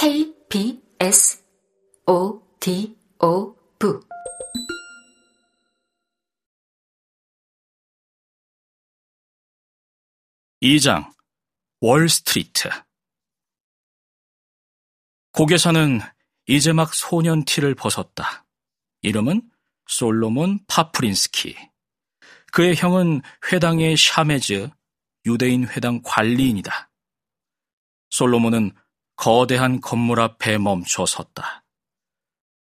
K, B, S, O, D, O, V. 2장 월스트리트 고개사는 이제 막 소년 티를 벗었다. 이름은 솔로몬 파프린스키. 그의 형은 회당의 샤메즈, 유대인 회당 관리인이다. 솔로몬은 거대한 건물 앞에 멈춰 섰다.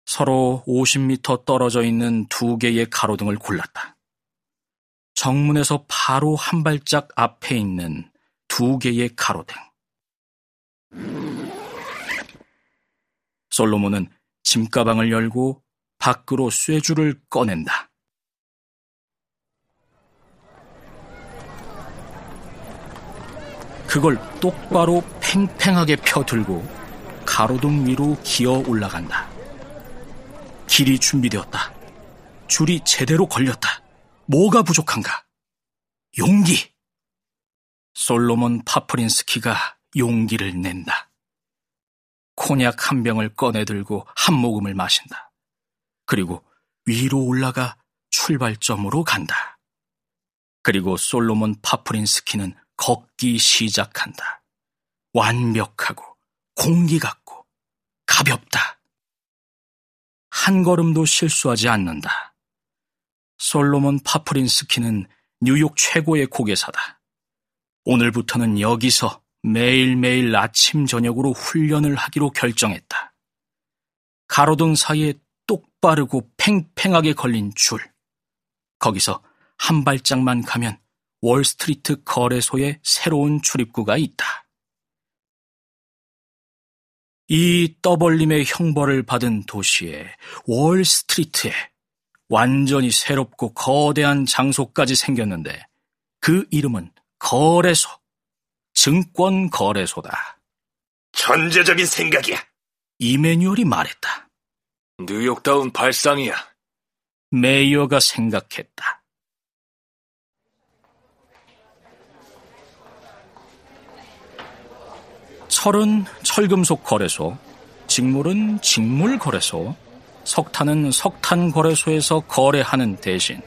서로 50m 떨어져 있는 두 개의 가로등을 골랐다. 정문에서 바로 한 발짝 앞에 있는 두 개의 가로등. 솔로몬은 짐가방을 열고 밖으로 쇠줄을 꺼낸다. 그걸 똑바로 팽팽하게 펴들고 가로등 위로 기어 올라간다. 길이 준비되었다. 줄이 제대로 걸렸다. 뭐가 부족한가? 용기! 솔로몬 파프린스키가 용기를 낸다. 코냑 한 병을 꺼내들고 한 모금을 마신다. 그리고 위로 올라가 출발점으로 간다. 그리고 솔로몬 파프린스키는 걷기 시작한다. 완벽하고 공기 같고 가볍다. 한 걸음도 실수하지 않는다. 솔로몬 파프린스키는 뉴욕 최고의 고개사다. 오늘부터는 여기서 매일매일 아침 저녁으로 훈련을 하기로 결정했다. 가로등 사이에 똑바르고 팽팽하게 걸린 줄. 거기서 한 발짝만 가면 월스트리트 거래소에 새로운 출입구가 있다. 이 떠벌림의 형벌을 받은 도시에 월스트리트에 완전히 새롭고 거대한 장소까지 생겼는데 그 이름은 거래소, 증권 거래소다. 천재적인 생각이야. 이메뉴얼이 말했다. 뉴욕다운 발상이야. 메이어가 생각했다. 철은 철금속 거래소, 직물은 직물 거래소, 석탄은 석탄 거래소에서 거래하는 대신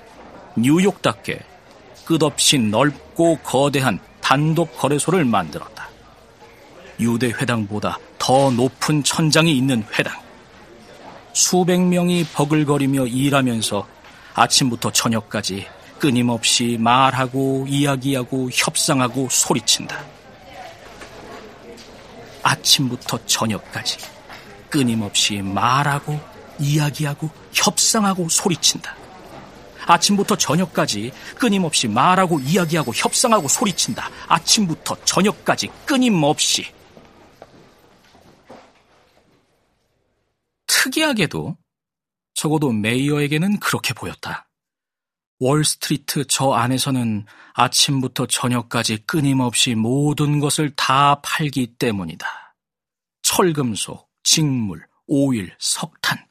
뉴욕답게 끝없이 넓고 거대한 단독 거래소를 만들었다. 유대 회당보다 더 높은 천장이 있는 회당. 수백 명이 버글거리며 일하면서 아침부터 저녁까지 끊임없이 말하고 이야기하고 협상하고 소리친다. 아침부터 저녁까지 끊임없이 말하고 이야기하고 협상하고 소리친다. 아침부터 저녁까지 끊임없이 말하고 이야기하고 협상하고 소리친다. 아침부터 저녁까지 끊임없이. 특이하게도 적어도 메이어에게는 그렇게 보였다. 월스트리트 저 안에서는 아침부터 저녁까지 끊임없이 모든 것을 다 팔기 때문이다. 철금속, 직물, 오일, 석탄.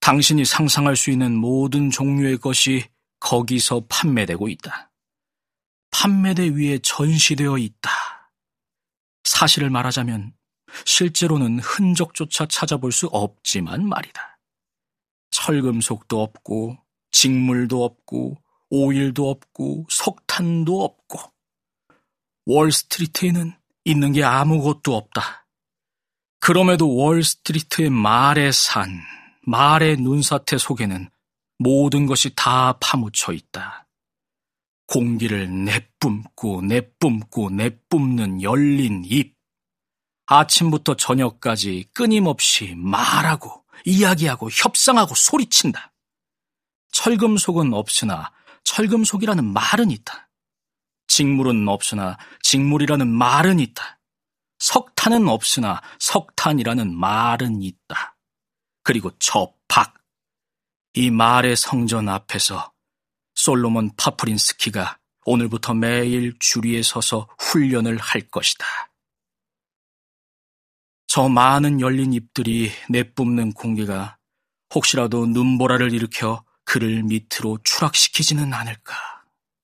당신이 상상할 수 있는 모든 종류의 것이 거기서 판매되고 있다. 판매대 위에 전시되어 있다. 사실을 말하자면 실제로는 흔적조차 찾아볼 수 없지만 말이다. 철금속도 없고 직물도 없고 오일도 없고 석탄도 없고 월스트리트에는 있는 게 아무것도 없다. 그럼에도 월스트리트의 말의 산, 말의 눈사태 속에는 모든 것이 다 파묻혀 있다. 공기를 내뿜고 내뿜고 내뿜는 열린 입. 아침부터 저녁까지 끊임없이 말하고 이야기하고 협상하고 소리친다. 철금속은 없으나 철금속이라는 말은 있다. 직물은 없으나 직물이라는 말은 있다. 석탄은 없으나 석탄이라는 말은 있다. 그리고 저 박. 이 말의 성전 앞에서 솔로몬 파프린스키가 오늘부터 매일 주리에 서서 훈련을 할 것이다. 저 많은 열린 잎들이 내뿜는 공기가 혹시라도 눈보라를 일으켜 그를 밑으로 추락시키지는 않을까.